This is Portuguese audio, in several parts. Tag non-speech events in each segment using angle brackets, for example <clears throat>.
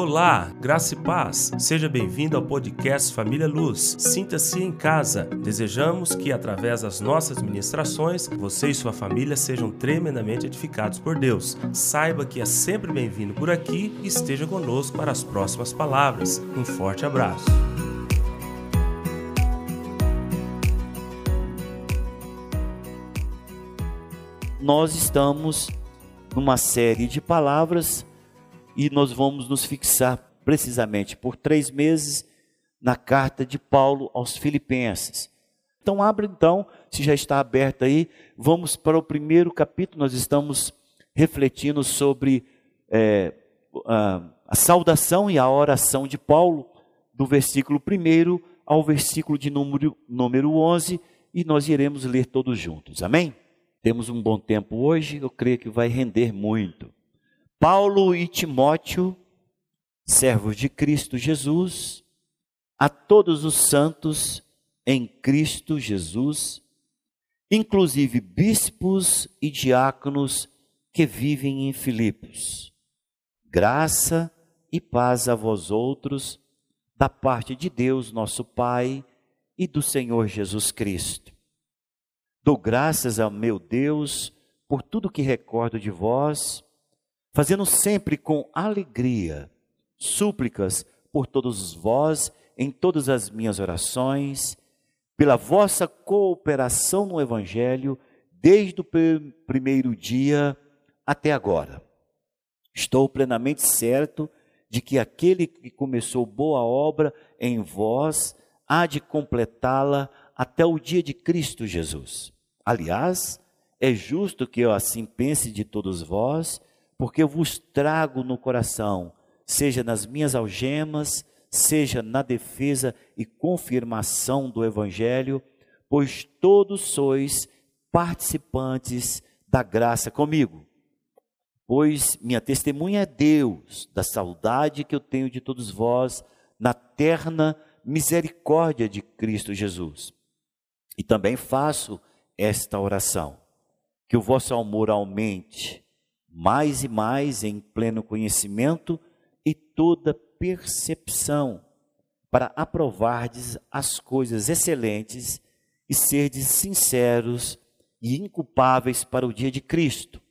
Olá, graça e paz. Seja bem-vindo ao podcast Família Luz. Sinta-se em casa. Desejamos que, através das nossas ministrações, você e sua família sejam tremendamente edificados por Deus. Saiba que é sempre bem-vindo por aqui e esteja conosco para as próximas palavras. Um forte abraço. Nós estamos numa série de palavras e nós vamos nos fixar precisamente por três meses na carta de Paulo aos Filipenses. Então, abre então, se já está aberto aí, vamos para o primeiro capítulo. Nós estamos refletindo sobre é, a, a saudação e a oração de Paulo, do versículo 1 ao versículo de número, número 11, e nós iremos ler todos juntos. Amém? Temos um bom tempo hoje, eu creio que vai render muito. Paulo e Timóteo, servos de Cristo Jesus, a todos os santos em Cristo Jesus, inclusive bispos e diáconos que vivem em Filipos. Graça e paz a vós outros, da parte de Deus, nosso Pai, e do Senhor Jesus Cristo. Dou graças ao meu Deus por tudo que recordo de vós fazendo sempre com alegria súplicas por todos vós em todas as minhas orações, pela vossa cooperação no Evangelho, desde o primeiro dia até agora. Estou plenamente certo de que aquele que começou boa obra em vós há de completá-la até o dia de Cristo Jesus. Aliás, é justo que eu assim pense de todos vós porque eu vos trago no coração, seja nas minhas algemas, seja na defesa e confirmação do Evangelho, pois todos sois participantes da graça comigo. Pois minha testemunha é Deus, da saudade que eu tenho de todos vós, na terna misericórdia de Cristo Jesus. E também faço esta oração: que o vosso amor aumente mais e mais em pleno conhecimento e toda percepção, para aprovardes as coisas excelentes e serdes sinceros e inculpáveis para o dia de Cristo,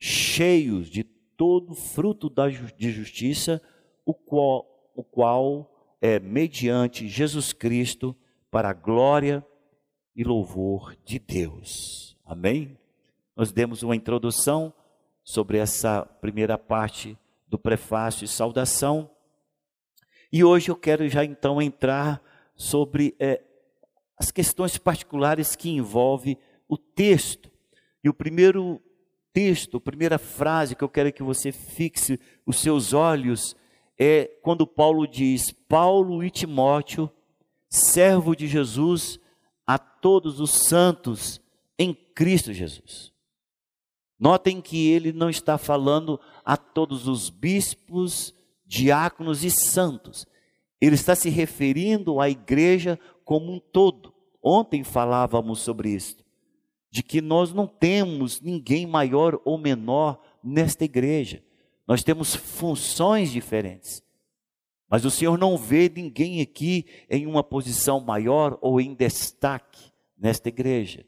cheios de todo fruto da, de justiça, o qual, o qual é mediante Jesus Cristo para a glória e louvor de Deus. Amém? Nós demos uma introdução sobre essa primeira parte do prefácio e saudação. E hoje eu quero já então entrar sobre é, as questões particulares que envolve o texto. E o primeiro texto, a primeira frase que eu quero que você fixe os seus olhos é quando Paulo diz: Paulo e Timóteo, servo de Jesus, a todos os santos em Cristo Jesus. Notem que ele não está falando a todos os bispos, diáconos e santos. Ele está se referindo à igreja como um todo. Ontem falávamos sobre isso, de que nós não temos ninguém maior ou menor nesta igreja. Nós temos funções diferentes. Mas o Senhor não vê ninguém aqui em uma posição maior ou em destaque nesta igreja.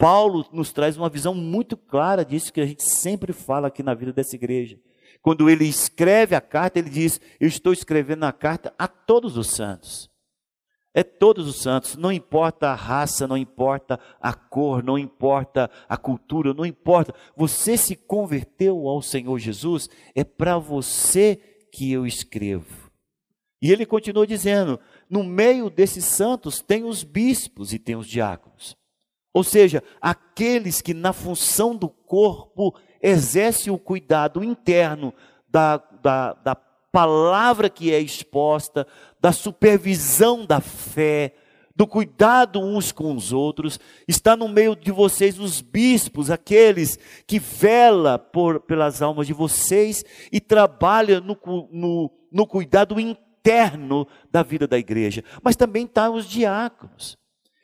Paulo nos traz uma visão muito clara disso que a gente sempre fala aqui na vida dessa igreja. Quando ele escreve a carta, ele diz: Eu estou escrevendo a carta a todos os santos. É todos os santos, não importa a raça, não importa a cor, não importa a cultura, não importa. Você se converteu ao Senhor Jesus, é para você que eu escrevo. E ele continua dizendo: no meio desses santos tem os bispos e tem os diáconos. Ou seja, aqueles que na função do corpo exercem o cuidado interno da, da, da palavra que é exposta, da supervisão da fé, do cuidado uns com os outros, está no meio de vocês os bispos, aqueles que vela por, pelas almas de vocês e trabalha no, no, no cuidado interno da vida da igreja. Mas também estão tá os diáconos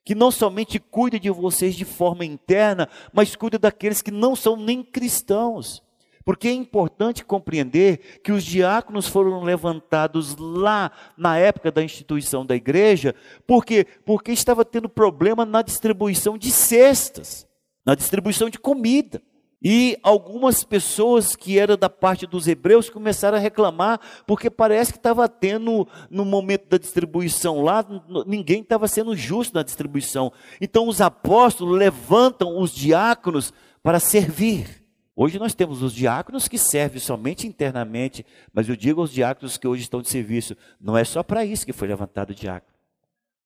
que não somente cuida de vocês de forma interna, mas cuida daqueles que não são nem cristãos. Porque é importante compreender que os diáconos foram levantados lá na época da instituição da igreja, porque porque estava tendo problema na distribuição de cestas, na distribuição de comida. E algumas pessoas que eram da parte dos hebreus começaram a reclamar, porque parece que estava tendo, no momento da distribuição lá, ninguém estava sendo justo na distribuição. Então os apóstolos levantam os diáconos para servir. Hoje nós temos os diáconos que servem somente internamente, mas eu digo aos diáconos que hoje estão de serviço, não é só para isso que foi levantado o diácono.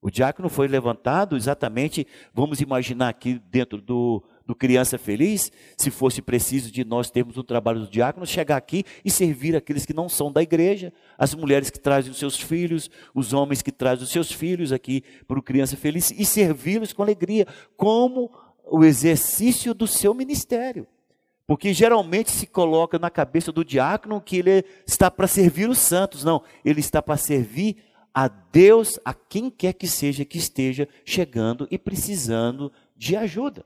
O diácono foi levantado exatamente, vamos imaginar aqui dentro do, do Criança Feliz, se fosse preciso de nós termos um trabalho do diácono, chegar aqui e servir aqueles que não são da igreja, as mulheres que trazem os seus filhos, os homens que trazem os seus filhos aqui para o Criança Feliz e servi-los com alegria, como o exercício do seu ministério. Porque geralmente se coloca na cabeça do diácono que ele está para servir os santos. Não, ele está para servir a Deus, a quem quer que seja que esteja chegando e precisando de ajuda.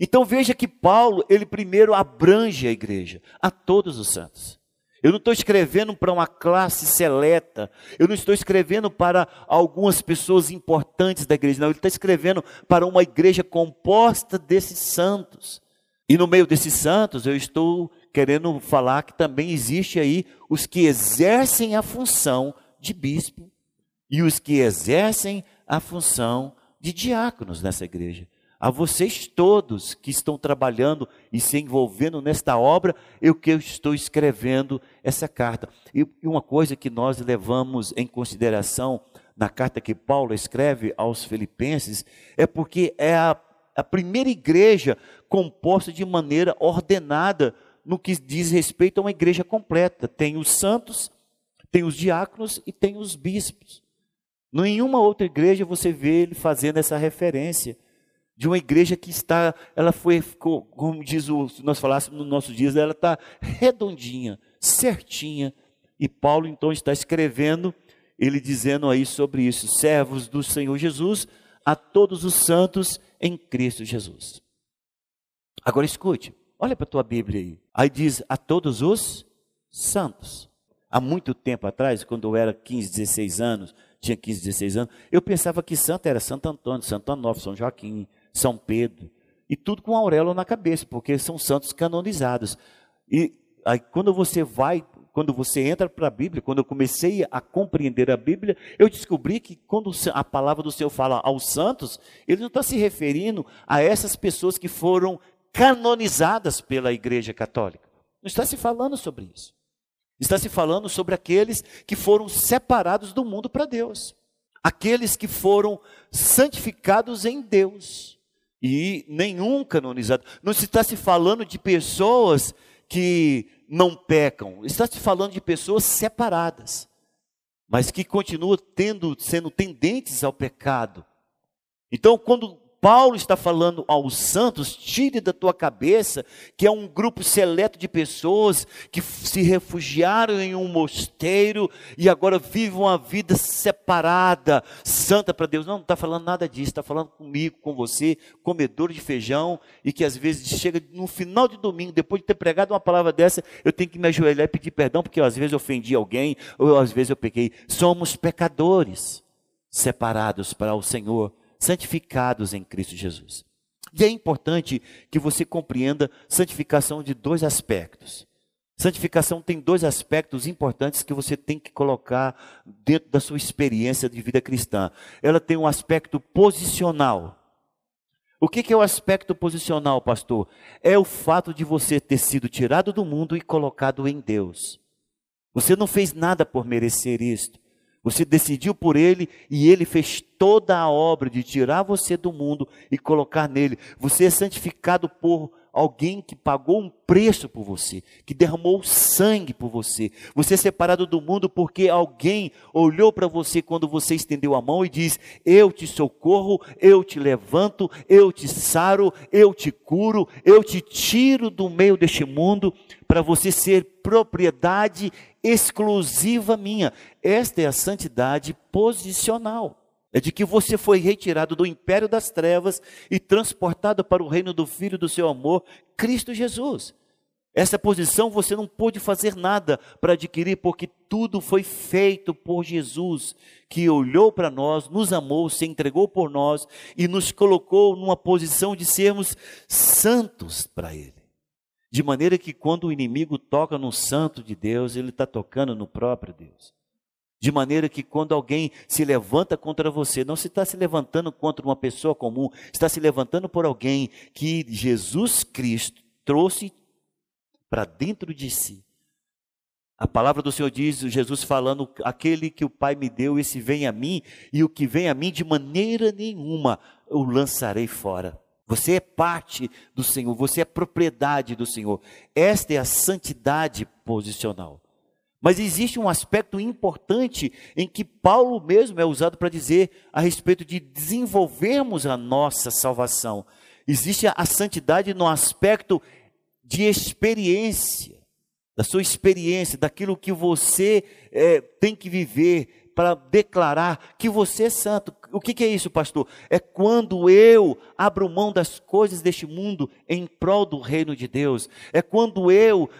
Então veja que Paulo, ele primeiro abrange a igreja, a todos os santos. Eu não estou escrevendo para uma classe seleta, eu não estou escrevendo para algumas pessoas importantes da igreja, não, ele está escrevendo para uma igreja composta desses santos. E no meio desses santos, eu estou querendo falar que também existe aí os que exercem a função de bispo e os que exercem a função de diáconos nessa igreja. A vocês todos que estão trabalhando e se envolvendo nesta obra, eu que eu estou escrevendo essa carta. E uma coisa que nós levamos em consideração na carta que Paulo escreve aos Filipenses é porque é a a primeira igreja composta de maneira ordenada no que diz respeito a uma igreja completa. Tem os santos, tem os diáconos e tem os bispos. Nenhuma outra igreja você vê ele fazendo essa referência de uma igreja que está, ela foi, como diz o, se nós falássemos nos nossos dias, ela está redondinha, certinha. E Paulo então está escrevendo, ele dizendo aí sobre isso, servos do Senhor Jesus, a todos os santos em Cristo Jesus. Agora escute, olha para a tua Bíblia aí. Aí diz a todos os santos. Há muito tempo atrás, quando eu era 15, 16 anos, tinha 15, 16 anos, eu pensava que santo era Santo Antônio, Santo Anófilo, São Joaquim, São Pedro, e tudo com auréola na cabeça, porque são santos canonizados. E aí quando você vai quando você entra para a Bíblia, quando eu comecei a compreender a Bíblia, eu descobri que quando a palavra do Senhor fala aos santos, ele não está se referindo a essas pessoas que foram canonizadas pela Igreja Católica. Não está se falando sobre isso. Está se falando sobre aqueles que foram separados do mundo para Deus. Aqueles que foram santificados em Deus. E nenhum canonizado. Não está se falando de pessoas que não pecam. Está se falando de pessoas separadas, mas que continuam tendo, sendo tendentes ao pecado. Então, quando Paulo está falando aos santos, tire da tua cabeça que é um grupo seleto de pessoas que se refugiaram em um mosteiro e agora vivem uma vida separada, santa para Deus. Não, não está falando nada disso, está falando comigo, com você, comedor de feijão, e que às vezes chega no final de domingo, depois de ter pregado uma palavra dessa, eu tenho que me ajoelhar e pedir perdão, porque às vezes eu ofendi alguém, ou às vezes eu pequei. Somos pecadores separados para o Senhor santificados em Cristo Jesus. E é importante que você compreenda santificação de dois aspectos. Santificação tem dois aspectos importantes que você tem que colocar dentro da sua experiência de vida cristã. Ela tem um aspecto posicional. O que é o aspecto posicional, pastor? É o fato de você ter sido tirado do mundo e colocado em Deus. Você não fez nada por merecer isto. Você decidiu por ele e ele fez toda a obra de tirar você do mundo e colocar nele. Você é santificado por alguém que pagou um preço por você, que derramou sangue por você. Você é separado do mundo porque alguém olhou para você quando você estendeu a mão e diz: Eu te socorro, eu te levanto, eu te saro, eu te curo, eu te tiro do meio deste mundo para você ser propriedade exclusiva minha. Esta é a santidade posicional. É de que você foi retirado do império das trevas e transportado para o reino do Filho do seu amor, Cristo Jesus. Essa posição você não pôde fazer nada para adquirir, porque tudo foi feito por Jesus, que olhou para nós, nos amou, se entregou por nós e nos colocou numa posição de sermos santos para Ele. De maneira que quando o inimigo toca no santo de Deus, ele está tocando no próprio Deus. De maneira que quando alguém se levanta contra você, não se está se levantando contra uma pessoa comum, está se levantando por alguém que Jesus Cristo trouxe para dentro de si. A palavra do Senhor diz, Jesus falando, aquele que o Pai me deu, esse vem a mim, e o que vem a mim de maneira nenhuma eu lançarei fora. Você é parte do Senhor, você é propriedade do Senhor. Esta é a santidade posicional. Mas existe um aspecto importante em que Paulo mesmo é usado para dizer a respeito de desenvolvermos a nossa salvação. Existe a santidade no aspecto de experiência, da sua experiência, daquilo que você é, tem que viver, para declarar que você é santo. O que, que, é isso, pastor? É quando eu abro mão das coisas deste mundo em prol do reino de Deus. É quando eu,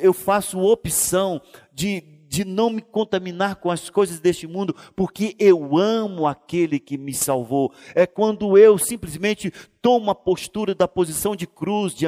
eu faço opção de, de não me contaminar com as coisas deste mundo, porque eu amo aquele que me salvou. É quando eu simplesmente tomo a postura da posição de cruz, de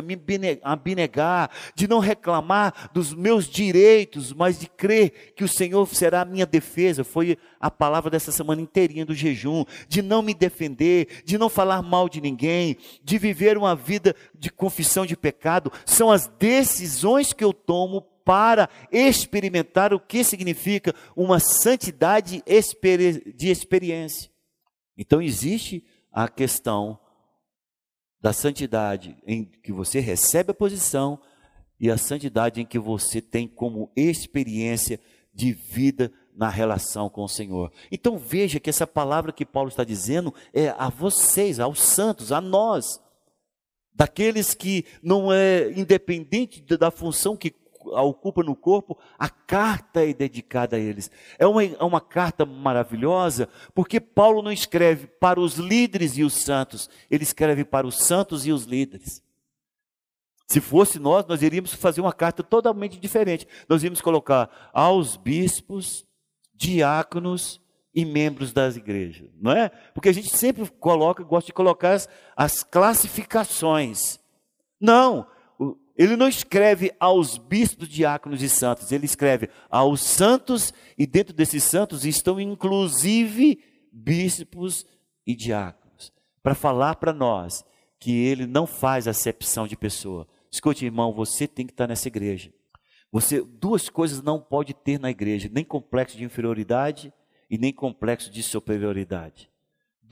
abnegar, de não reclamar dos meus direitos, mas de crer que o Senhor será a minha defesa. Foi a palavra dessa semana inteirinha do jejum, de não me defender, de não falar mal de ninguém, de viver uma vida de confissão de pecado. São as decisões que eu tomo para experimentar o que significa uma santidade de experiência. Então existe a questão da santidade em que você recebe a posição e a santidade em que você tem como experiência de vida na relação com o Senhor. Então veja que essa palavra que Paulo está dizendo é a vocês, aos santos, a nós, daqueles que não é independente da função que ocupa no corpo, a carta é dedicada a eles. É uma, é uma carta maravilhosa, porque Paulo não escreve para os líderes e os santos, ele escreve para os santos e os líderes. Se fosse nós, nós iríamos fazer uma carta totalmente diferente. Nós iríamos colocar aos bispos, diáconos e membros das igrejas, não é? Porque a gente sempre coloca, gosta de colocar as, as classificações. Não, ele não escreve aos bispos, diáconos e santos, ele escreve aos santos, e dentro desses santos estão inclusive bispos e diáconos, para falar para nós que ele não faz acepção de pessoa. Escute, irmão, você tem que estar nessa igreja. Você duas coisas não pode ter na igreja, nem complexo de inferioridade e nem complexo de superioridade.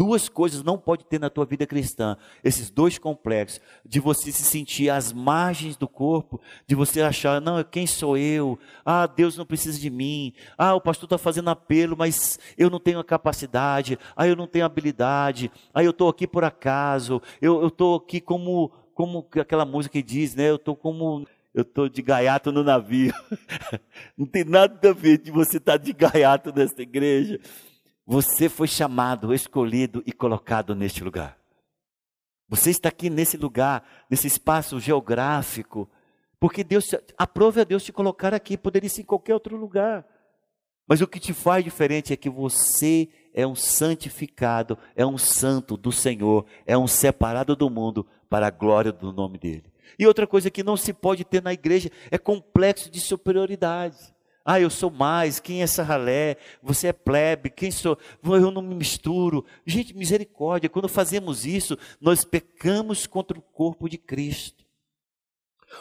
Duas coisas não pode ter na tua vida cristã, esses dois complexos, de você se sentir às margens do corpo, de você achar, não, quem sou eu? Ah, Deus não precisa de mim. Ah, o pastor está fazendo apelo, mas eu não tenho a capacidade. Ah, eu não tenho habilidade. Ah, eu estou aqui por acaso. Eu estou aqui como, como aquela música que diz, né? Eu estou como eu estou de gaiato no navio. <laughs> Não tem nada a ver de você estar tá de gaiato nessa igreja. Você foi chamado, escolhido e colocado neste lugar. Você está aqui nesse lugar, nesse espaço geográfico, porque Deus, aprove a Deus te colocar aqui, poderia ser em qualquer outro lugar. Mas o que te faz diferente é que você é um santificado, é um santo do Senhor, é um separado do mundo para a glória do nome dele. E outra coisa que não se pode ter na igreja é complexo de superioridade. Ah, eu sou mais, quem é essa ralé? Você é plebe, quem sou? Eu não me misturo. Gente, misericórdia, quando fazemos isso, nós pecamos contra o corpo de Cristo.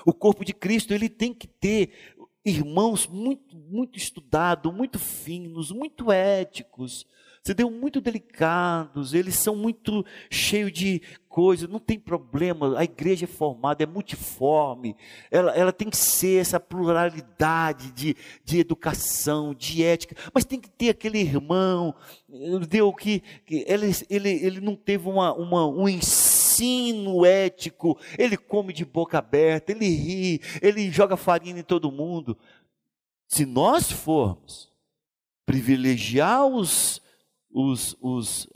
O corpo de Cristo, ele tem que ter irmãos muito, muito estudados, muito finos, muito éticos, se deu muito delicados, eles são muito cheios de coisas, não tem problema, a igreja é formada, é multiforme, ela, ela tem que ser essa pluralidade de, de educação, de ética, mas tem que ter aquele irmão, deu que, que ele, ele, ele não teve uma, uma, um ensino ético, ele come de boca aberta, ele ri, ele joga farinha em todo mundo. Se nós formos privilegiar os, os, os,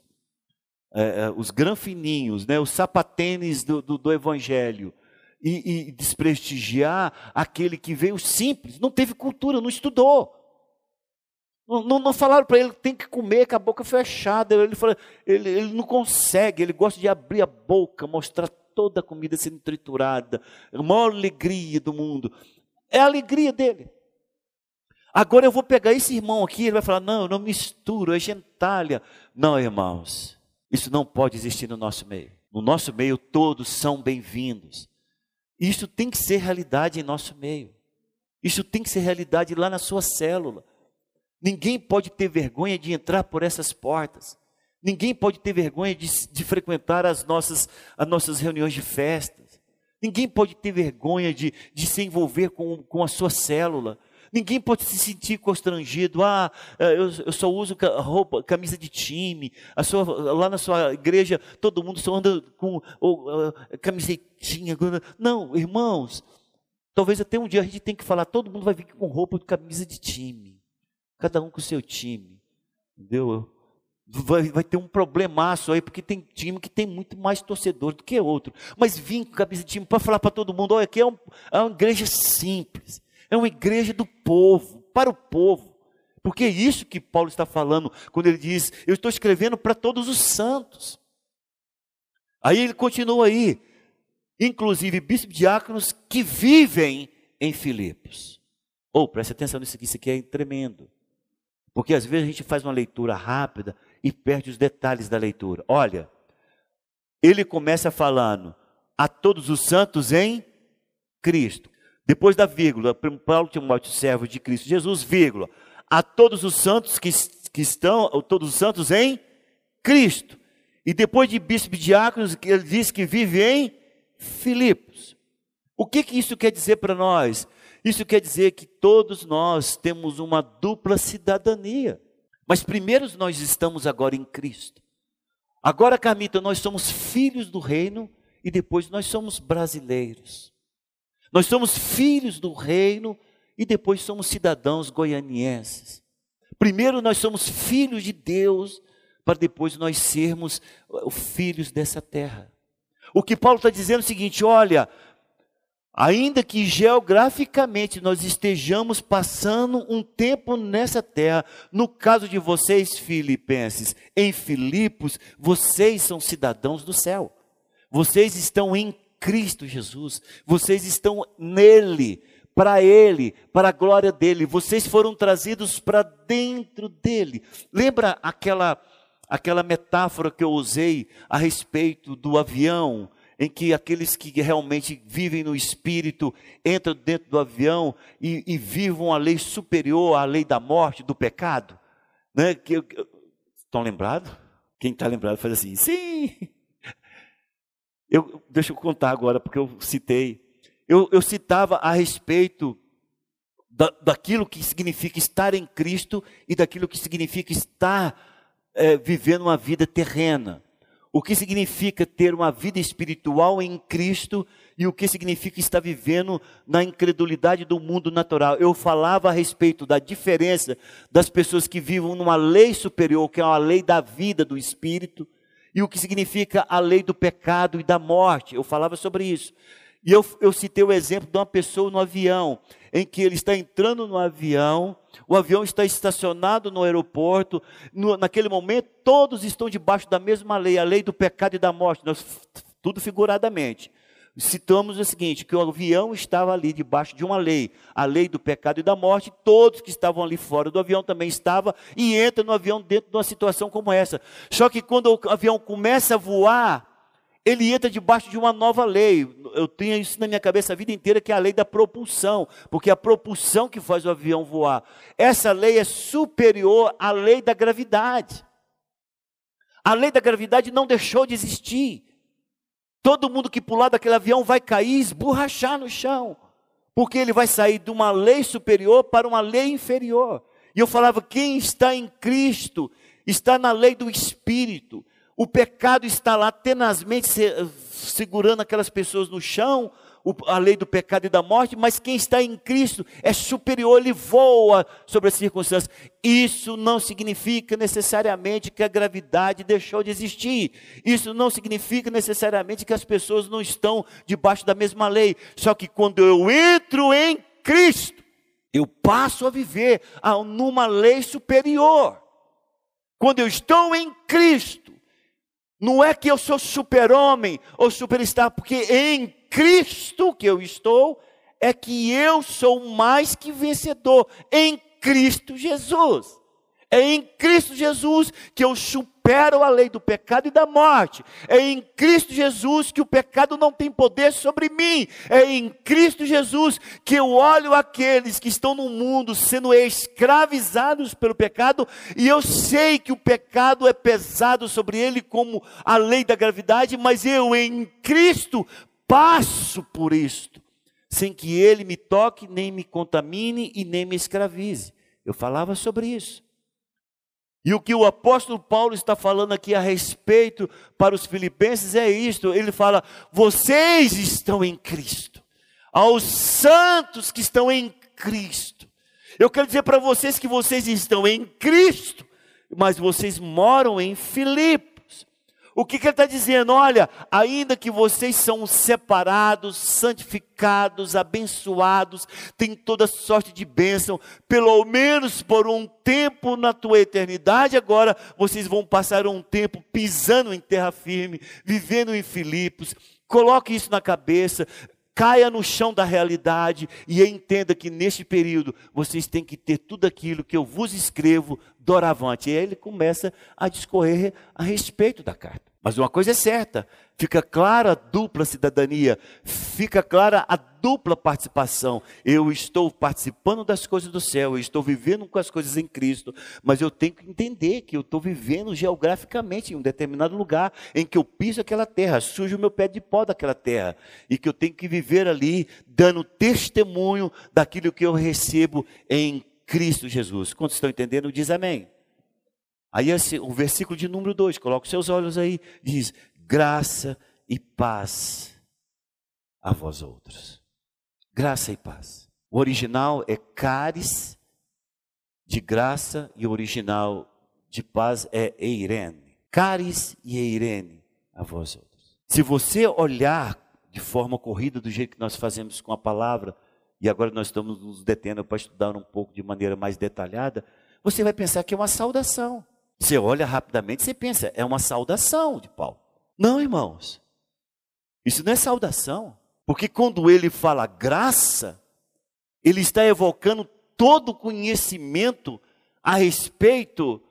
é, é, os granfininhos, né, os sapatênis do, do, do Evangelho, e, e desprestigiar aquele que veio simples, não teve cultura, não estudou. Não, não, não falaram para ele tem que comer com a boca fechada. Ele, fala, ele, ele não consegue, ele gosta de abrir a boca, mostrar toda a comida sendo triturada. A maior alegria do mundo. É a alegria dele. Agora eu vou pegar esse irmão aqui, ele vai falar: não, eu não misturo, é gentalha. Não, irmãos, isso não pode existir no nosso meio. No nosso meio, todos são bem-vindos. Isso tem que ser realidade em nosso meio. Isso tem que ser realidade lá na sua célula. Ninguém pode ter vergonha de entrar por essas portas. Ninguém pode ter vergonha de, de frequentar as nossas, as nossas reuniões de festas. Ninguém pode ter vergonha de, de se envolver com, com a sua célula. Ninguém pode se sentir constrangido. Ah, eh, eu, eu só uso roupa, camisa de time. A sua, lá na sua igreja, todo mundo só anda com ou, uh, camisetinha. Não, irmãos. Talvez até um dia a gente tenha que falar, todo mundo vai vir com roupa de camisa de time. Cada um com o seu time. Entendeu? Vai, vai, ter um problemaço aí, porque tem time que tem muito mais torcedor do que outro. Mas vim com camisa de time para falar para todo mundo: olha, aqui é, um, é uma igreja simples. É uma igreja do povo, para o povo. Porque é isso que Paulo está falando quando ele diz: Eu estou escrevendo para todos os santos. Aí ele continua aí, inclusive bispos diáconos que vivem em Filipos. Ou oh, preste atenção nisso aqui, isso aqui é tremendo. Porque às vezes a gente faz uma leitura rápida e perde os detalhes da leitura. Olha, ele começa falando a todos os santos em Cristo. Depois da vírgula, Paulo Timóteo, servo de Cristo Jesus, vírgula, a todos os santos que, que estão, todos os santos em Cristo. E depois de bispo diáconos, ele diz que vive em Filipos. O que, que isso quer dizer para nós? Isso quer dizer que todos nós temos uma dupla cidadania. Mas primeiro nós estamos agora em Cristo. Agora, Carmita, nós somos filhos do reino e depois nós somos brasileiros. Nós somos filhos do reino e depois somos cidadãos goianienses. Primeiro nós somos filhos de Deus, para depois nós sermos filhos dessa terra. O que Paulo está dizendo é o seguinte: olha, ainda que geograficamente nós estejamos passando um tempo nessa terra, no caso de vocês, filipenses, em Filipos, vocês são cidadãos do céu. Vocês estão em Cristo Jesus. Vocês estão nele, para ele, para a glória dele. Vocês foram trazidos para dentro dele. Lembra aquela aquela metáfora que eu usei a respeito do avião, em que aqueles que realmente vivem no espírito entram dentro do avião e, e vivam a lei superior à lei da morte, do pecado? Né? Que, estão lembrados? Quem está lembrado faz assim, sim. Eu, deixa eu contar agora, porque eu citei. Eu, eu citava a respeito da, daquilo que significa estar em Cristo e daquilo que significa estar é, vivendo uma vida terrena. O que significa ter uma vida espiritual em Cristo e o que significa estar vivendo na incredulidade do mundo natural. Eu falava a respeito da diferença das pessoas que vivem numa lei superior, que é uma lei da vida do espírito, e o que significa a lei do pecado e da morte. Eu falava sobre isso. E eu, eu citei o exemplo de uma pessoa no avião, em que ele está entrando no avião, o avião está estacionado no aeroporto, no, naquele momento todos estão debaixo da mesma lei, a lei do pecado e da morte, nós, tudo figuradamente citamos o seguinte: que o avião estava ali debaixo de uma lei, a lei do pecado e da morte, todos que estavam ali fora do avião também estavam, e entra no avião dentro de uma situação como essa. Só que quando o avião começa a voar, ele entra debaixo de uma nova lei. Eu tenho isso na minha cabeça a vida inteira, que é a lei da propulsão, porque é a propulsão que faz o avião voar. Essa lei é superior à lei da gravidade. A lei da gravidade não deixou de existir. Todo mundo que pular daquele avião vai cair, esborrachar no chão, porque ele vai sair de uma lei superior para uma lei inferior. E eu falava: quem está em Cristo está na lei do Espírito. O pecado está lá tenazmente segurando aquelas pessoas no chão, a lei do pecado e da morte, mas quem está em Cristo é superior, ele voa sobre as circunstâncias. Isso não significa necessariamente que a gravidade deixou de existir. Isso não significa necessariamente que as pessoas não estão debaixo da mesma lei. Só que quando eu entro em Cristo, eu passo a viver numa lei superior. Quando eu estou em Cristo, não é que eu sou super-homem ou superstar, porque em Cristo que eu estou, é que eu sou mais que vencedor. Em Cristo Jesus. É em Cristo Jesus que eu supero a lei do pecado e da morte. É em Cristo Jesus que o pecado não tem poder sobre mim. É em Cristo Jesus que eu olho aqueles que estão no mundo sendo escravizados pelo pecado e eu sei que o pecado é pesado sobre ele como a lei da gravidade, mas eu em Cristo passo por isto, sem que ele me toque, nem me contamine e nem me escravize. Eu falava sobre isso. E o que o apóstolo Paulo está falando aqui a respeito para os filipenses é isto: ele fala, vocês estão em Cristo, aos santos que estão em Cristo. Eu quero dizer para vocês que vocês estão em Cristo, mas vocês moram em Filipe. O que, que ele está dizendo? Olha, ainda que vocês são separados, santificados, abençoados, tem toda sorte de bênção, pelo menos por um tempo na tua eternidade, agora vocês vão passar um tempo pisando em terra firme, vivendo em Filipos. Coloque isso na cabeça, caia no chão da realidade e entenda que neste período vocês têm que ter tudo aquilo que eu vos escrevo doravante. E aí ele começa a discorrer a respeito da carta. Mas uma coisa é certa, fica clara a dupla cidadania, fica clara a dupla participação. Eu estou participando das coisas do céu, eu estou vivendo com as coisas em Cristo, mas eu tenho que entender que eu estou vivendo geograficamente em um determinado lugar em que eu piso aquela terra, sujo o meu pé de pó daquela terra, e que eu tenho que viver ali dando testemunho daquilo que eu recebo em Cristo Jesus. Quantos estão entendendo? Diz amém. Aí o versículo de número 2, coloque seus olhos aí, diz: graça e paz a vós outros. Graça e paz. O original é caris de graça e o original de paz é eirene. Caris e eirene a vós outros. Se você olhar de forma corrida do jeito que nós fazemos com a palavra, e agora nós estamos nos detendo para estudar um pouco de maneira mais detalhada, você vai pensar que é uma saudação. Você olha rapidamente, você pensa, é uma saudação de Paulo. Não, irmãos. Isso não é saudação. Porque quando ele fala graça, ele está evocando todo o conhecimento a respeito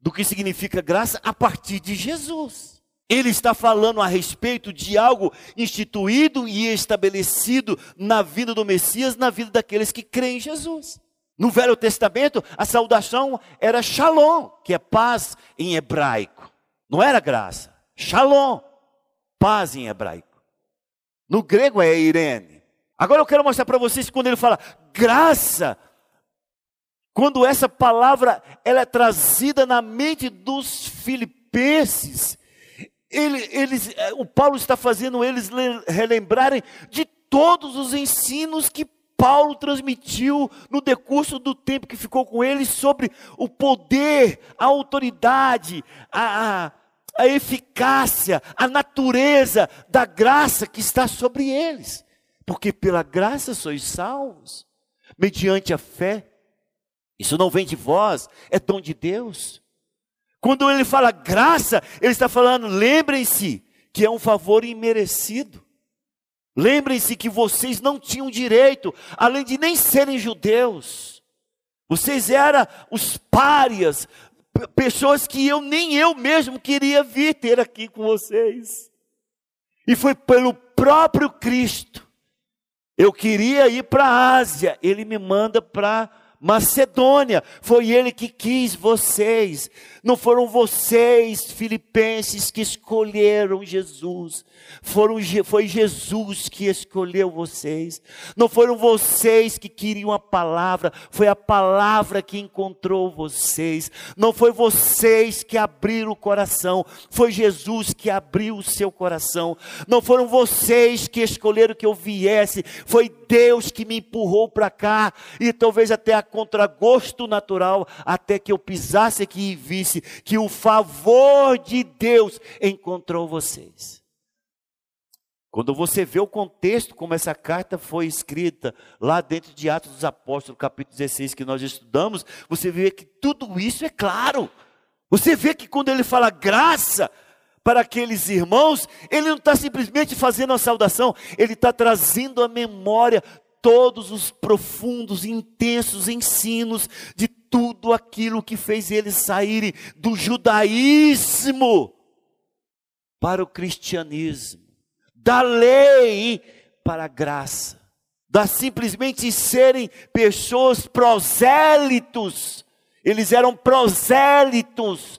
do que significa graça a partir de Jesus. Ele está falando a respeito de algo instituído e estabelecido na vida do Messias, na vida daqueles que creem em Jesus. No Velho Testamento, a saudação era shalom, que é paz em hebraico. Não era graça. Shalom, paz em hebraico. No grego é irene. Agora eu quero mostrar para vocês quando ele fala graça, quando essa palavra ela é trazida na mente dos filipenses, ele, eles, eh, o Paulo está fazendo eles relembrarem de todos os ensinos que Paulo transmitiu no decurso do tempo que ficou com ele sobre o poder, a autoridade, a, a, a eficácia, a natureza da graça que está sobre eles. Porque pela graça sois salvos, mediante a fé. Isso não vem de vós, é dom de Deus. Quando ele fala graça, ele está falando, lembrem-se que é um favor imerecido. Lembrem-se que vocês não tinham direito, além de nem serem judeus. Vocês eram os párias, pessoas que eu nem eu mesmo queria vir ter aqui com vocês. E foi pelo próprio Cristo. Eu queria ir para a Ásia, ele me manda para Macedônia. Foi ele que quis vocês. Não foram vocês, filipenses, que escolheram Jesus. Foram, foi Jesus que escolheu vocês. Não foram vocês que queriam a palavra, foi a palavra que encontrou vocês. Não foi vocês que abriram o coração, foi Jesus que abriu o seu coração. Não foram vocês que escolheram que eu viesse, foi Deus que me empurrou para cá e talvez até a contragosto natural, até que eu pisasse aqui e visse que o favor de Deus encontrou vocês. Quando você vê o contexto como essa carta foi escrita, lá dentro de Atos dos Apóstolos, capítulo 16, que nós estudamos, você vê que tudo isso é claro. Você vê que quando ele fala graça para aqueles irmãos, ele não está simplesmente fazendo a saudação, ele está trazendo à memória todos os profundos intensos ensinos de tudo aquilo que fez eles saírem do judaísmo para o cristianismo da lei para a graça, da simplesmente serem pessoas prosélitos, eles eram prosélitos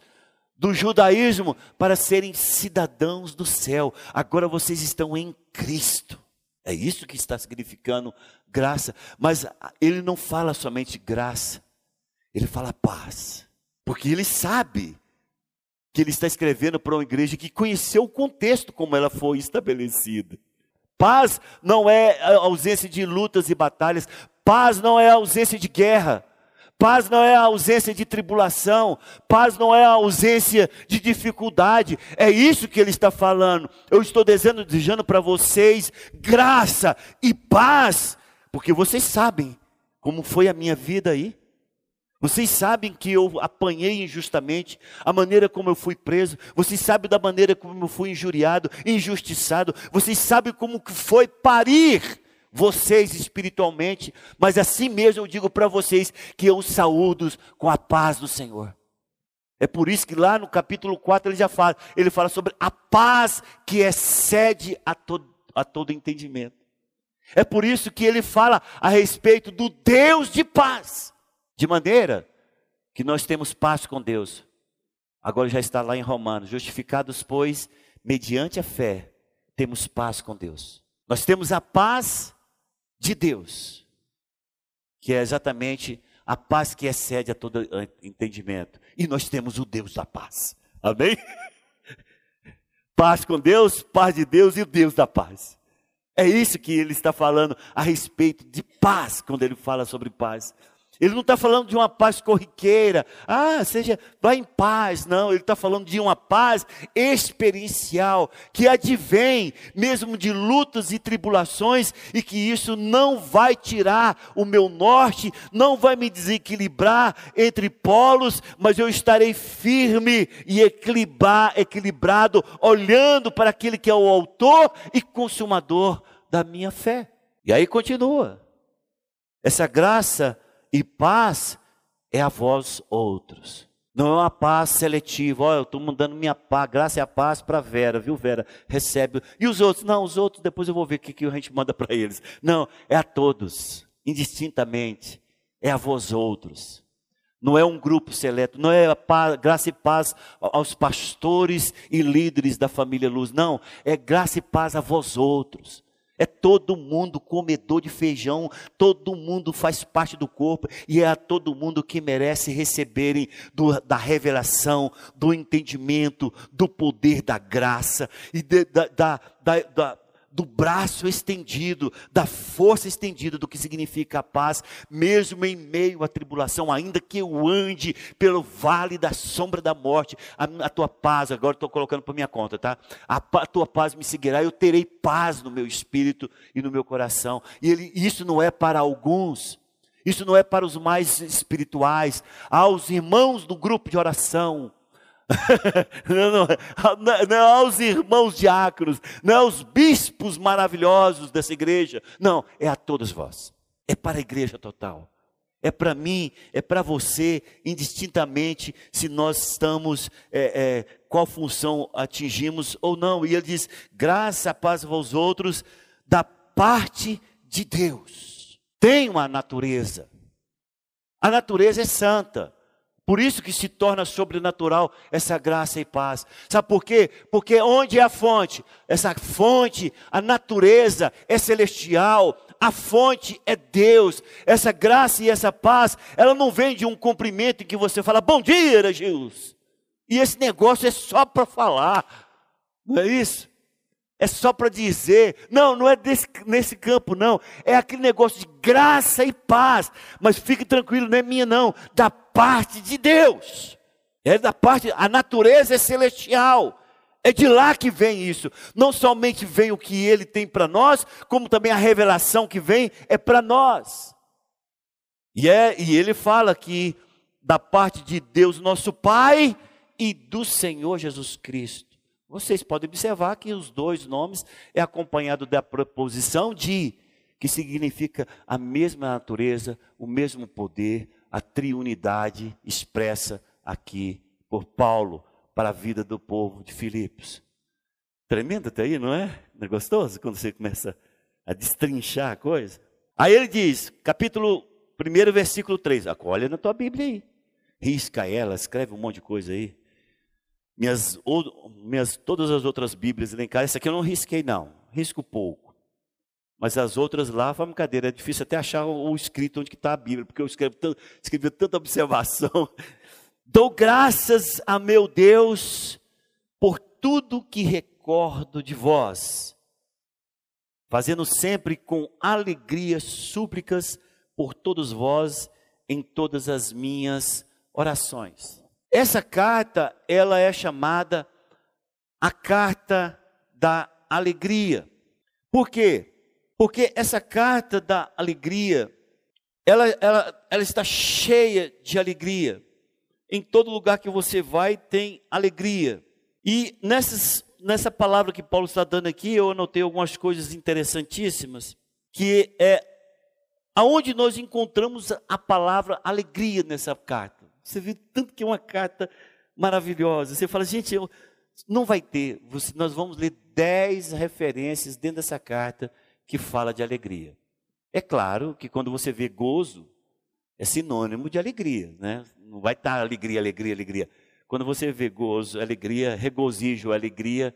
do judaísmo para serem cidadãos do céu. Agora vocês estão em Cristo. É isso que está significando graça. Mas ele não fala somente graça, ele fala paz. Porque ele sabe que ele está escrevendo para uma igreja que conheceu o contexto como ela foi estabelecida. Paz não é ausência de lutas e batalhas, paz não é ausência de guerra, paz não é a ausência de tribulação, paz não é a ausência de dificuldade, é isso que ele está falando. Eu estou desejando, desejando para vocês graça e paz, porque vocês sabem como foi a minha vida aí. Vocês sabem que eu apanhei injustamente, a maneira como eu fui preso, vocês sabem da maneira como eu fui injuriado, injustiçado, vocês sabem como foi parir vocês espiritualmente, mas assim mesmo eu digo para vocês que eu os saúdo com a paz do Senhor. É por isso que lá no capítulo 4 ele já fala, ele fala sobre a paz que excede a todo, a todo entendimento. É por isso que ele fala a respeito do Deus de paz. De maneira que nós temos paz com Deus. Agora já está lá em Romanos: justificados, pois, mediante a fé, temos paz com Deus. Nós temos a paz de Deus, que é exatamente a paz que excede a todo entendimento. E nós temos o Deus da paz. Amém? <laughs> Paz com Deus, paz de Deus e o Deus da paz. É isso que ele está falando a respeito de paz, quando ele fala sobre paz. Ele não está falando de uma paz corriqueira, ah, seja, vá em paz, não, ele está falando de uma paz experiencial, que advém mesmo de lutas e tribulações, e que isso não vai tirar o meu norte, não vai me desequilibrar entre polos, mas eu estarei firme e equilibrar, equilibrado, olhando para aquele que é o autor e consumador da minha fé. E aí continua, essa graça e paz é a vós outros. Não é uma paz seletiva. Olha, eu estou mandando minha paz, graça e a paz para Vera, viu, Vera? Recebe. E os outros? Não, os outros depois eu vou ver o que, que a gente manda para eles. Não, é a todos, indistintamente. É a vós outros. Não é um grupo seleto, não é paz, graça e paz aos pastores e líderes da família Luz, não, é graça e paz a vós outros. É todo mundo comedor de feijão, todo mundo faz parte do corpo e é a todo mundo que merece receberem do, da revelação, do entendimento, do poder da graça e de, da, da, da, do braço estendido, da força estendida do que significa a paz, mesmo em meio à tribulação, ainda que eu ande pelo vale da sombra da morte, a, a tua paz, agora estou colocando para minha conta, tá? A, a, tua paz me seguirá, eu terei paz no meu espírito e no meu coração. E ele, isso não é para alguns. Isso não é para os mais espirituais, aos irmãos do grupo de oração, <laughs> não, não, não aos irmãos diáconos, não aos bispos maravilhosos dessa igreja, não, é a todos vós, é para a igreja total, é para mim, é para você, indistintamente, se nós estamos, é, é, qual função atingimos ou não, e ele diz: graça, paz aos outros, da parte de Deus, tem uma natureza, A natureza é santa. Por isso que se torna sobrenatural essa graça e paz. Sabe por quê? Porque onde é a fonte? Essa fonte, a natureza é celestial, a fonte é Deus. Essa graça e essa paz, ela não vem de um cumprimento em que você fala, bom dia, Jesus. E esse negócio é só para falar, não é isso? É só para dizer, não, não é desse, nesse campo, não. É aquele negócio de graça e paz. Mas fique tranquilo, não é minha, não. Da parte de Deus. É da parte, a natureza é celestial. É de lá que vem isso. Não somente vem o que ele tem para nós, como também a revelação que vem é para nós. E, é, e ele fala que da parte de Deus, nosso Pai, e do Senhor Jesus Cristo. Vocês podem observar que os dois nomes é acompanhado da preposição de, que significa a mesma natureza, o mesmo poder, a triunidade expressa aqui por Paulo para a vida do povo de Filipos. Tremendo até aí, não é? Não é gostoso quando você começa a destrinchar a coisa? Aí ele diz, capítulo 1, versículo 3. Olha na tua Bíblia aí. Risca ela, escreve um monte de coisa aí. Minhas, ou, minhas, todas as outras Bíblias em casa, essa aqui eu não risquei, não. Risco pouco. Mas as outras lá, uma cadeira, é difícil até achar o, escrito onde está a Bíblia, porque eu escrevo, escrevi tanta observação. <laughs> Dou graças a meu Deus por tudo que recordo de vós, fazendo sempre com alegria súplicas por todos vós em todas as minhas orações. Essa carta, ela é chamada a carta da alegria. Por quê? Porque essa carta da alegria, ela, ela, ela está cheia de alegria. Em todo lugar que você vai, tem alegria. E nessas, nessa palavra que Paulo está dando aqui, eu anotei algumas coisas interessantíssimas, que é aonde nós encontramos a palavra alegria nessa carta. Você vê tanto que é uma carta maravilhosa. Você fala, gente, eu, não vai ter. Nós vamos ler dez referências dentro dessa carta que fala de alegria. É claro que quando você vê gozo, é sinônimo de alegria, né? Não vai estar alegria, alegria, alegria. Quando você vê gozo, alegria, regozijo, alegria,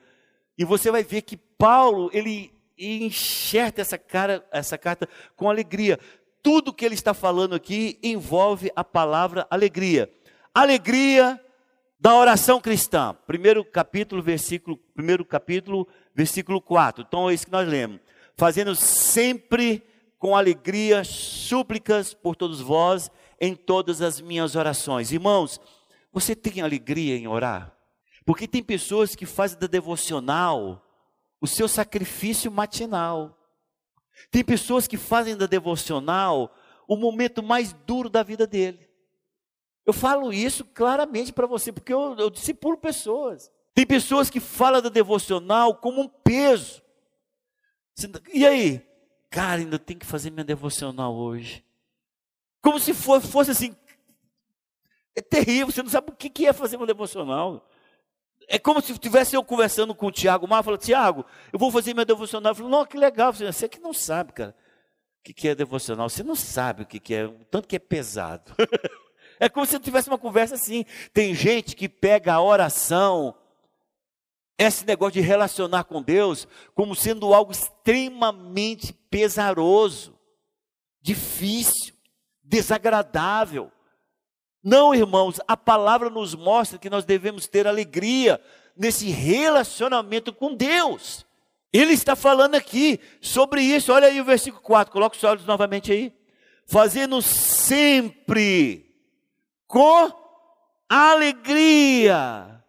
e você vai ver que Paulo, ele enxerta essa, cara, essa carta com alegria tudo que ele está falando aqui envolve a palavra alegria. Alegria da oração cristã. Primeiro capítulo, versículo, primeiro capítulo, versículo 4. Então é isso que nós lemos. Fazendo sempre com alegria súplicas por todos vós em todas as minhas orações. Irmãos, você tem alegria em orar? Porque tem pessoas que fazem da devocional o seu sacrifício matinal. Tem pessoas que fazem da devocional o momento mais duro da vida dele. Eu falo isso claramente para você, porque eu, eu discipulo pessoas. Tem pessoas que falam da devocional como um peso. E aí? Cara, ainda tem que fazer minha devocional hoje. Como se fosse assim. É terrível, você não sabe o que é fazer uma devocional. É como se tivesse eu conversando com o Tiago Mar, falando, Tiago, eu vou fazer minha devocional. Eu falei, não, que legal. Você que não sabe, cara, o que é devocional. Você não sabe o que é, o tanto que é pesado. <laughs> é como se eu tivesse uma conversa assim. Tem gente que pega a oração, esse negócio de relacionar com Deus, como sendo algo extremamente pesaroso, difícil, desagradável. Não, irmãos, a palavra nos mostra que nós devemos ter alegria nesse relacionamento com Deus. Ele está falando aqui sobre isso. Olha aí o versículo 4, coloca os olhos novamente aí. Fazendo sempre com alegria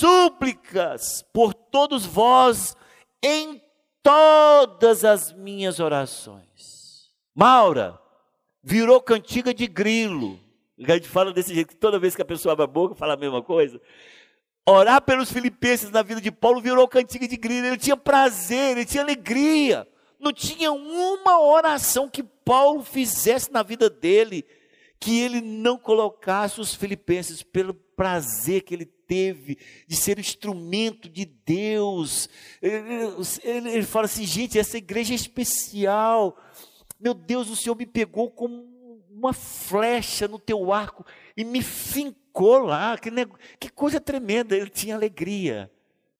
súplicas por todos vós em todas as minhas orações. Maura virou cantiga de grilo a gente fala desse jeito, toda vez que a pessoa abre a boca, fala a mesma coisa. Orar pelos filipenses na vida de Paulo virou cantiga de grilo. Ele tinha prazer, ele tinha alegria. Não tinha uma oração que Paulo fizesse na vida dele que ele não colocasse os filipenses pelo prazer que ele teve de ser instrumento de Deus. Ele, ele, fala assim, gente, essa igreja é especial. Meu Deus, o Senhor me pegou como uma flecha no teu arco e me fincou lá. Que, que coisa tremenda, ele tinha alegria.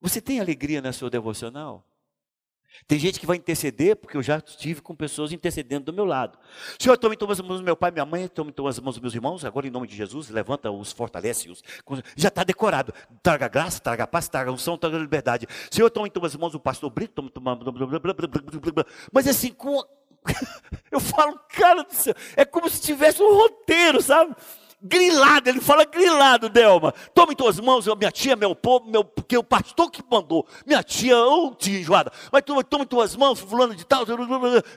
Você tem alegria na sua devocional? Tem gente que vai interceder, porque eu já estive com pessoas intercedendo do meu lado. Senhor, tome todas as mãos do meu pai, minha mãe, tome todas as mãos dos meus irmãos, agora em nome de Jesus, levanta-os, fortalece-os. Já está decorado. Traga graça, traga paz, traga unção, traga liberdade. Senhor, tome todas as mãos do pastor Brito, tome, tome, mas assim, com... <laughs> eu falo, cara do céu, é como se tivesse um roteiro, sabe? Grilado, ele fala grilado, Delma. Toma em tuas mãos, minha tia, meu povo, meu, porque o pastor que mandou, minha tia, ou tia enjoada, mas toma, toma em tuas mãos, fulano de tal,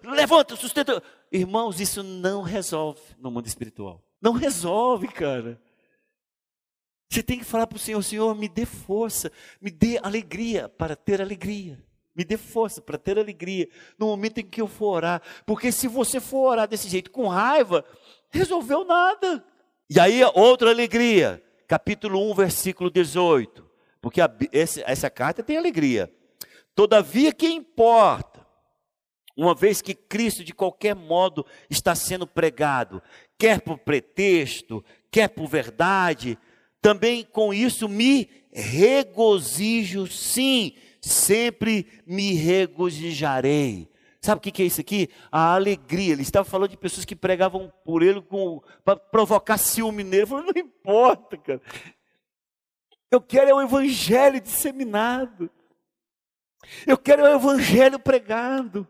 levanta, sustenta. Irmãos, isso não resolve no mundo espiritual. Não resolve, cara. Você tem que falar para o Senhor, Senhor, me dê força, me dê alegria para ter alegria. Me dê força para ter alegria no momento em que eu for orar. Porque se você for orar desse jeito, com raiva, resolveu nada. E aí, outra alegria, capítulo 1, versículo 18. Porque a, esse, essa carta tem alegria. Todavia, que importa? Uma vez que Cristo, de qualquer modo, está sendo pregado, quer por pretexto, quer por verdade, também com isso me regozijo, sim, sempre me regozijarei. Sabe o que é isso aqui? A alegria. Ele estava falando de pessoas que pregavam por ele para provocar ciúme nele. Ele falou, não importa, cara. Eu quero é o evangelho disseminado. Eu quero é o evangelho pregado.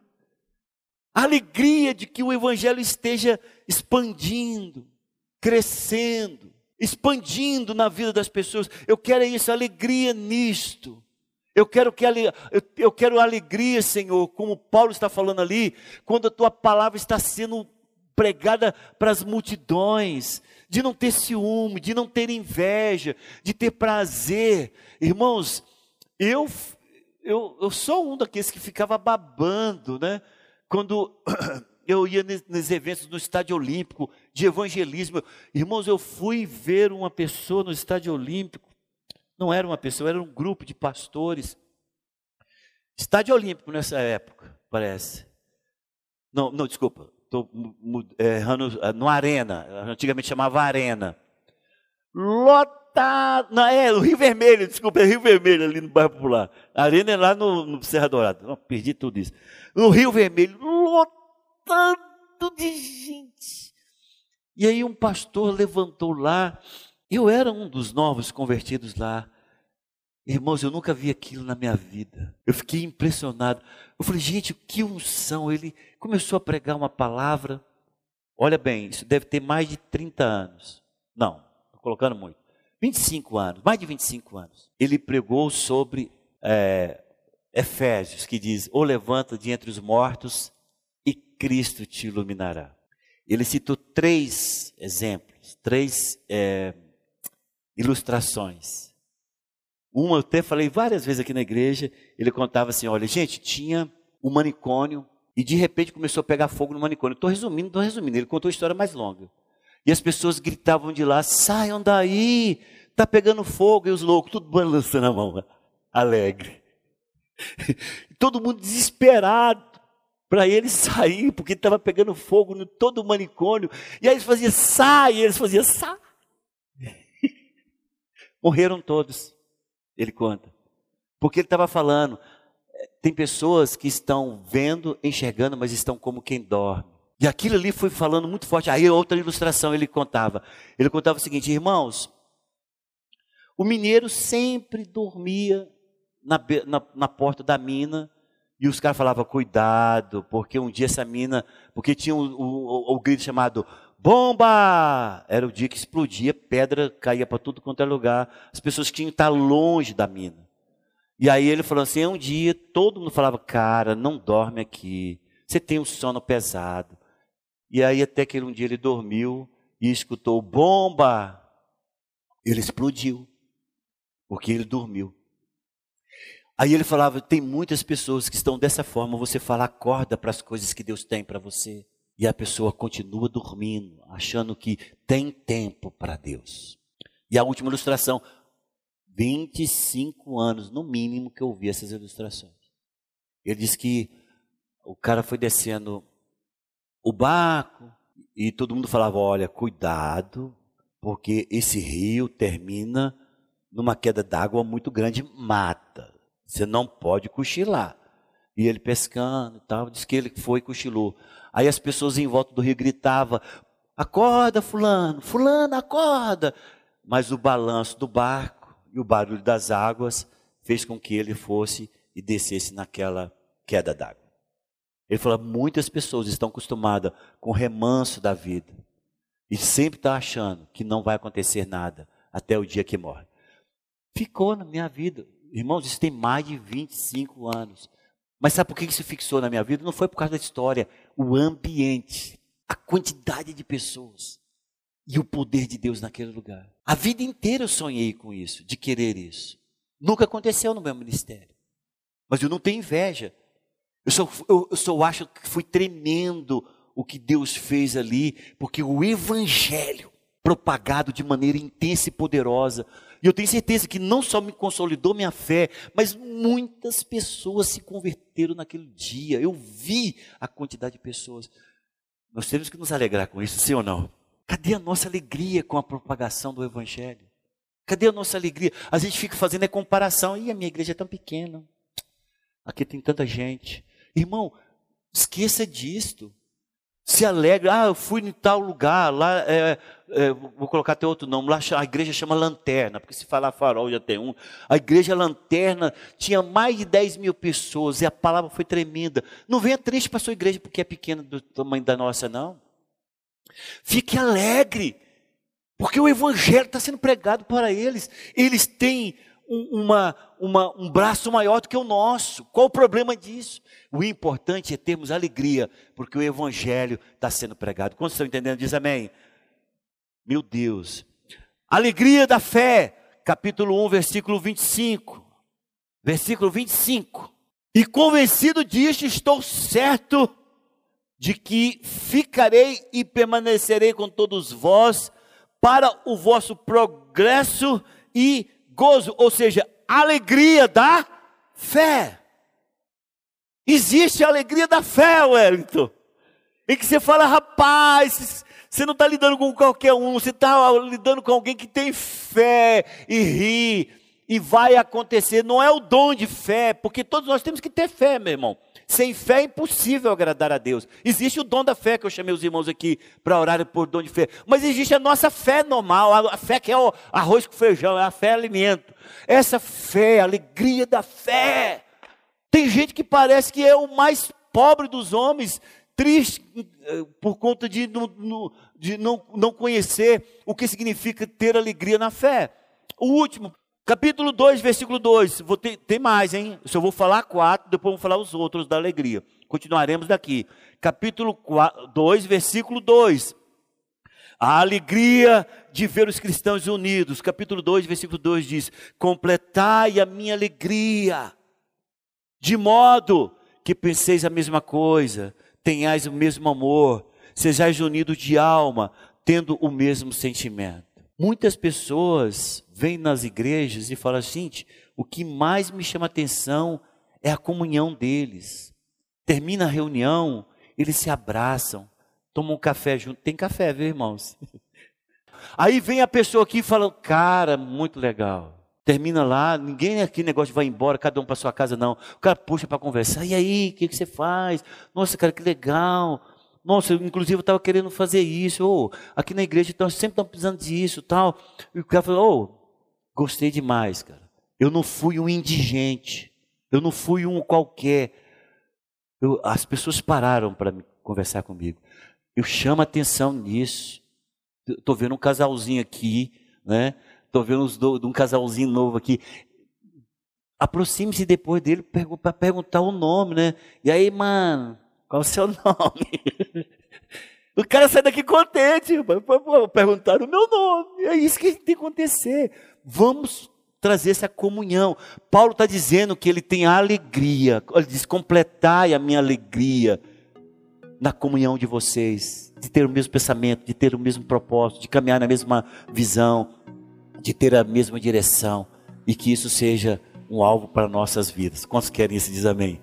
A alegria de que o evangelho esteja expandindo, crescendo, expandindo na vida das pessoas. Eu quero é isso, alegria nisto. Eu quero que eu quero alegria, Senhor, como Paulo está falando ali, quando a tua palavra está sendo pregada para as multidões, de não ter ciúme, de não ter inveja, de ter prazer. Irmãos, eu eu, eu sou um daqueles que ficava babando, né? Quando <clears throat> eu ia nos eventos no Estádio Olímpico de evangelismo, irmãos, eu fui ver uma pessoa no Estádio Olímpico não era uma pessoa, era um grupo de pastores. Estádio Olímpico nessa época, parece. Não, não, desculpa. Estou errando. É, no Arena. Antigamente chamava Arena. Lotado. Não, é o Rio Vermelho, desculpa, é Rio Vermelho ali no bairro Popular. A Arena é lá no, no Serra Dourada. Não, perdi tudo isso. No Rio Vermelho, lotado de gente. E aí um pastor levantou lá eu era um dos novos convertidos lá. Irmãos, eu nunca vi aquilo na minha vida. Eu fiquei impressionado. Eu falei, gente, que unção. Ele começou a pregar uma palavra. Olha bem, isso deve ter mais de 30 anos. Não, estou colocando muito. 25 anos, mais de 25 anos. Ele pregou sobre é, Efésios, que diz: Ou levanta de entre os mortos e Cristo te iluminará. Ele citou três exemplos, três é, ilustrações. Uma eu até falei várias vezes aqui na igreja, ele contava assim: olha, gente, tinha um manicômio e de repente começou a pegar fogo no manicômio. Estou resumindo, estou resumindo. Ele contou a história mais longa. E as pessoas gritavam de lá: saiam daí, está pegando fogo. E os loucos, tudo balançando a mão, alegre. <laughs> Todo mundo desesperado para ele sair, porque estava pegando fogo no todo o manicômio. E aí eles faziam, sai, e eles faziam, sai. Morreram todos, ele conta. Porque ele estava falando, tem pessoas que estão vendo, enxergando, mas estão como quem dorme. E aquilo ali foi falando muito forte. Aí outra ilustração ele contava. Ele contava o seguinte, irmãos, o mineiro sempre dormia na, na, na porta da mina e os caras falavam, cuidado, porque um dia essa mina, porque tinha o, o, o, o grito chamado Bomba! Era o dia que explodia, pedra caía para tudo quanto é lugar. As pessoas tinham que estar longe da mina. E aí ele falou assim: um dia todo mundo falava, cara, não dorme aqui. Você tem um sono pesado. E aí até que um dia ele dormiu e escutou bomba. Ele explodiu. Porque ele dormiu. Aí ele falava: tem muitas pessoas que estão dessa forma. Você fala, acorda para as coisas que Deus tem para você e a pessoa continua dormindo, achando que tem tempo para Deus. E a última ilustração, 25 anos no mínimo que eu vi essas ilustrações. Ele diz que o cara foi descendo o barco E todo mundo falava: olha, cuidado, porque esse rio termina numa queda d'água muito grande, mata. Você não pode cochilar. E ele pescando e tal, disse que ele foi e cochilou. Aí as pessoas em volta do rio gritavam: Acorda, Fulano, Fulano, acorda. Mas o balanço do barco e o barulho das águas fez com que ele fosse e descesse naquela queda d'água. Ele falou: muitas pessoas estão acostumadas com o remanso da vida e sempre estão tá achando que não vai acontecer nada até o dia que morre. Ficou na minha vida. Irmãos, isso tem mais de 25 anos. Mas sabe por que isso fixou na minha vida? Não foi por causa da história, o ambiente, a quantidade de pessoas e o poder de Deus naquele lugar. A vida inteira eu sonhei com isso, de querer isso. Nunca aconteceu no meu ministério. Mas eu não tenho inveja. Eu só, eu, eu só acho que foi tremendo o que Deus fez ali, porque o Evangelho, propagado de maneira intensa e poderosa, e eu tenho certeza que não só me consolidou minha fé, mas muitas pessoas se converteram naquele dia. Eu vi a quantidade de pessoas. Nós temos que nos alegrar com isso, sim ou não? Cadê a nossa alegria com a propagação do Evangelho? Cadê a nossa alegria? A gente fica fazendo a comparação. E a minha igreja é tão pequena. Aqui tem tanta gente. Irmão, esqueça disto. Se alegre. Ah, eu fui em tal lugar. Lá, é, é, vou colocar até outro nome. Lá a igreja chama Lanterna, porque se falar farol já tem um. A igreja Lanterna tinha mais de 10 mil pessoas e a palavra foi tremenda. Não venha triste para a sua igreja porque é pequena do tamanho da nossa, não. Fique alegre. Porque o evangelho está sendo pregado para eles. Eles têm um, uma, uma, um braço maior do que o nosso. Qual o problema disso? O importante é termos alegria, porque o evangelho está sendo pregado. Quantos estão entendendo? Diz amém. Meu Deus. Alegria da fé, capítulo 1, versículo 25. Versículo 25. E convencido disto, estou certo de que ficarei e permanecerei com todos vós para o vosso progresso e gozo, ou seja, alegria da fé. Existe a alegria da fé, Wellington, em que você fala, rapaz, você não está lidando com qualquer um, você está lidando com alguém que tem fé e ri, e vai acontecer. Não é o dom de fé, porque todos nós temos que ter fé, meu irmão. Sem fé é impossível agradar a Deus. Existe o dom da fé, que eu chamei os irmãos aqui para orar por dom de fé. Mas existe a nossa fé normal, a fé que é o arroz com feijão, é a fé alimento. Essa fé, a alegria da fé. Tem gente que parece que é o mais pobre dos homens, triste eh, por conta de, de não, não conhecer o que significa ter alegria na fé. O último, Capítulo 2, versículo 2. Vou ter, tem mais, hein? Eu vou falar quatro, depois vou falar os outros da alegria. Continuaremos daqui. Capítulo 2, versículo 2. A alegria de ver os cristãos unidos. Capítulo 2, versículo 2 diz: Completai a minha alegria, de modo que penseis a mesma coisa, tenhais o mesmo amor, sejais unidos de alma, tendo o mesmo sentimento. Muitas pessoas vêm nas igrejas e falam assim: o que mais me chama atenção é a comunhão deles. Termina a reunião, eles se abraçam, tomam um café junto. Tem café, viu, irmãos? <laughs> Aí vem a pessoa aqui e fala: cara, muito legal. Termina lá, ninguém aqui negócio vai embora, cada um para sua casa, não. O cara puxa para conversar. E aí, o que, que você faz? Nossa, cara, que legal. Nossa, eu, inclusive eu estava querendo fazer isso. Ou, aqui na igreja então, sempre estamos precisando disso tal. E o cara falou, oh, gostei demais, cara. Eu não fui um indigente. Eu não fui um qualquer. Eu, as pessoas pararam para conversar comigo. Eu chamo atenção nisso. Estou vendo um casalzinho aqui, né? Estou vendo uns do, um casalzinho novo aqui. Aproxime-se depois dele para perguntar o nome, né? E aí, mano, qual o seu <laughs> nome? o cara sai daqui contente. Perguntaram o meu nome. É isso que tem que acontecer. Vamos trazer essa comunhão. Paulo está dizendo que ele tem alegria. Ele diz: completai a minha alegria na comunhão de vocês, de ter o mesmo pensamento, de ter o mesmo propósito, de caminhar na mesma visão, de ter a mesma direção e que isso seja um alvo para nossas vidas. Quantos querem isso? Diz amém.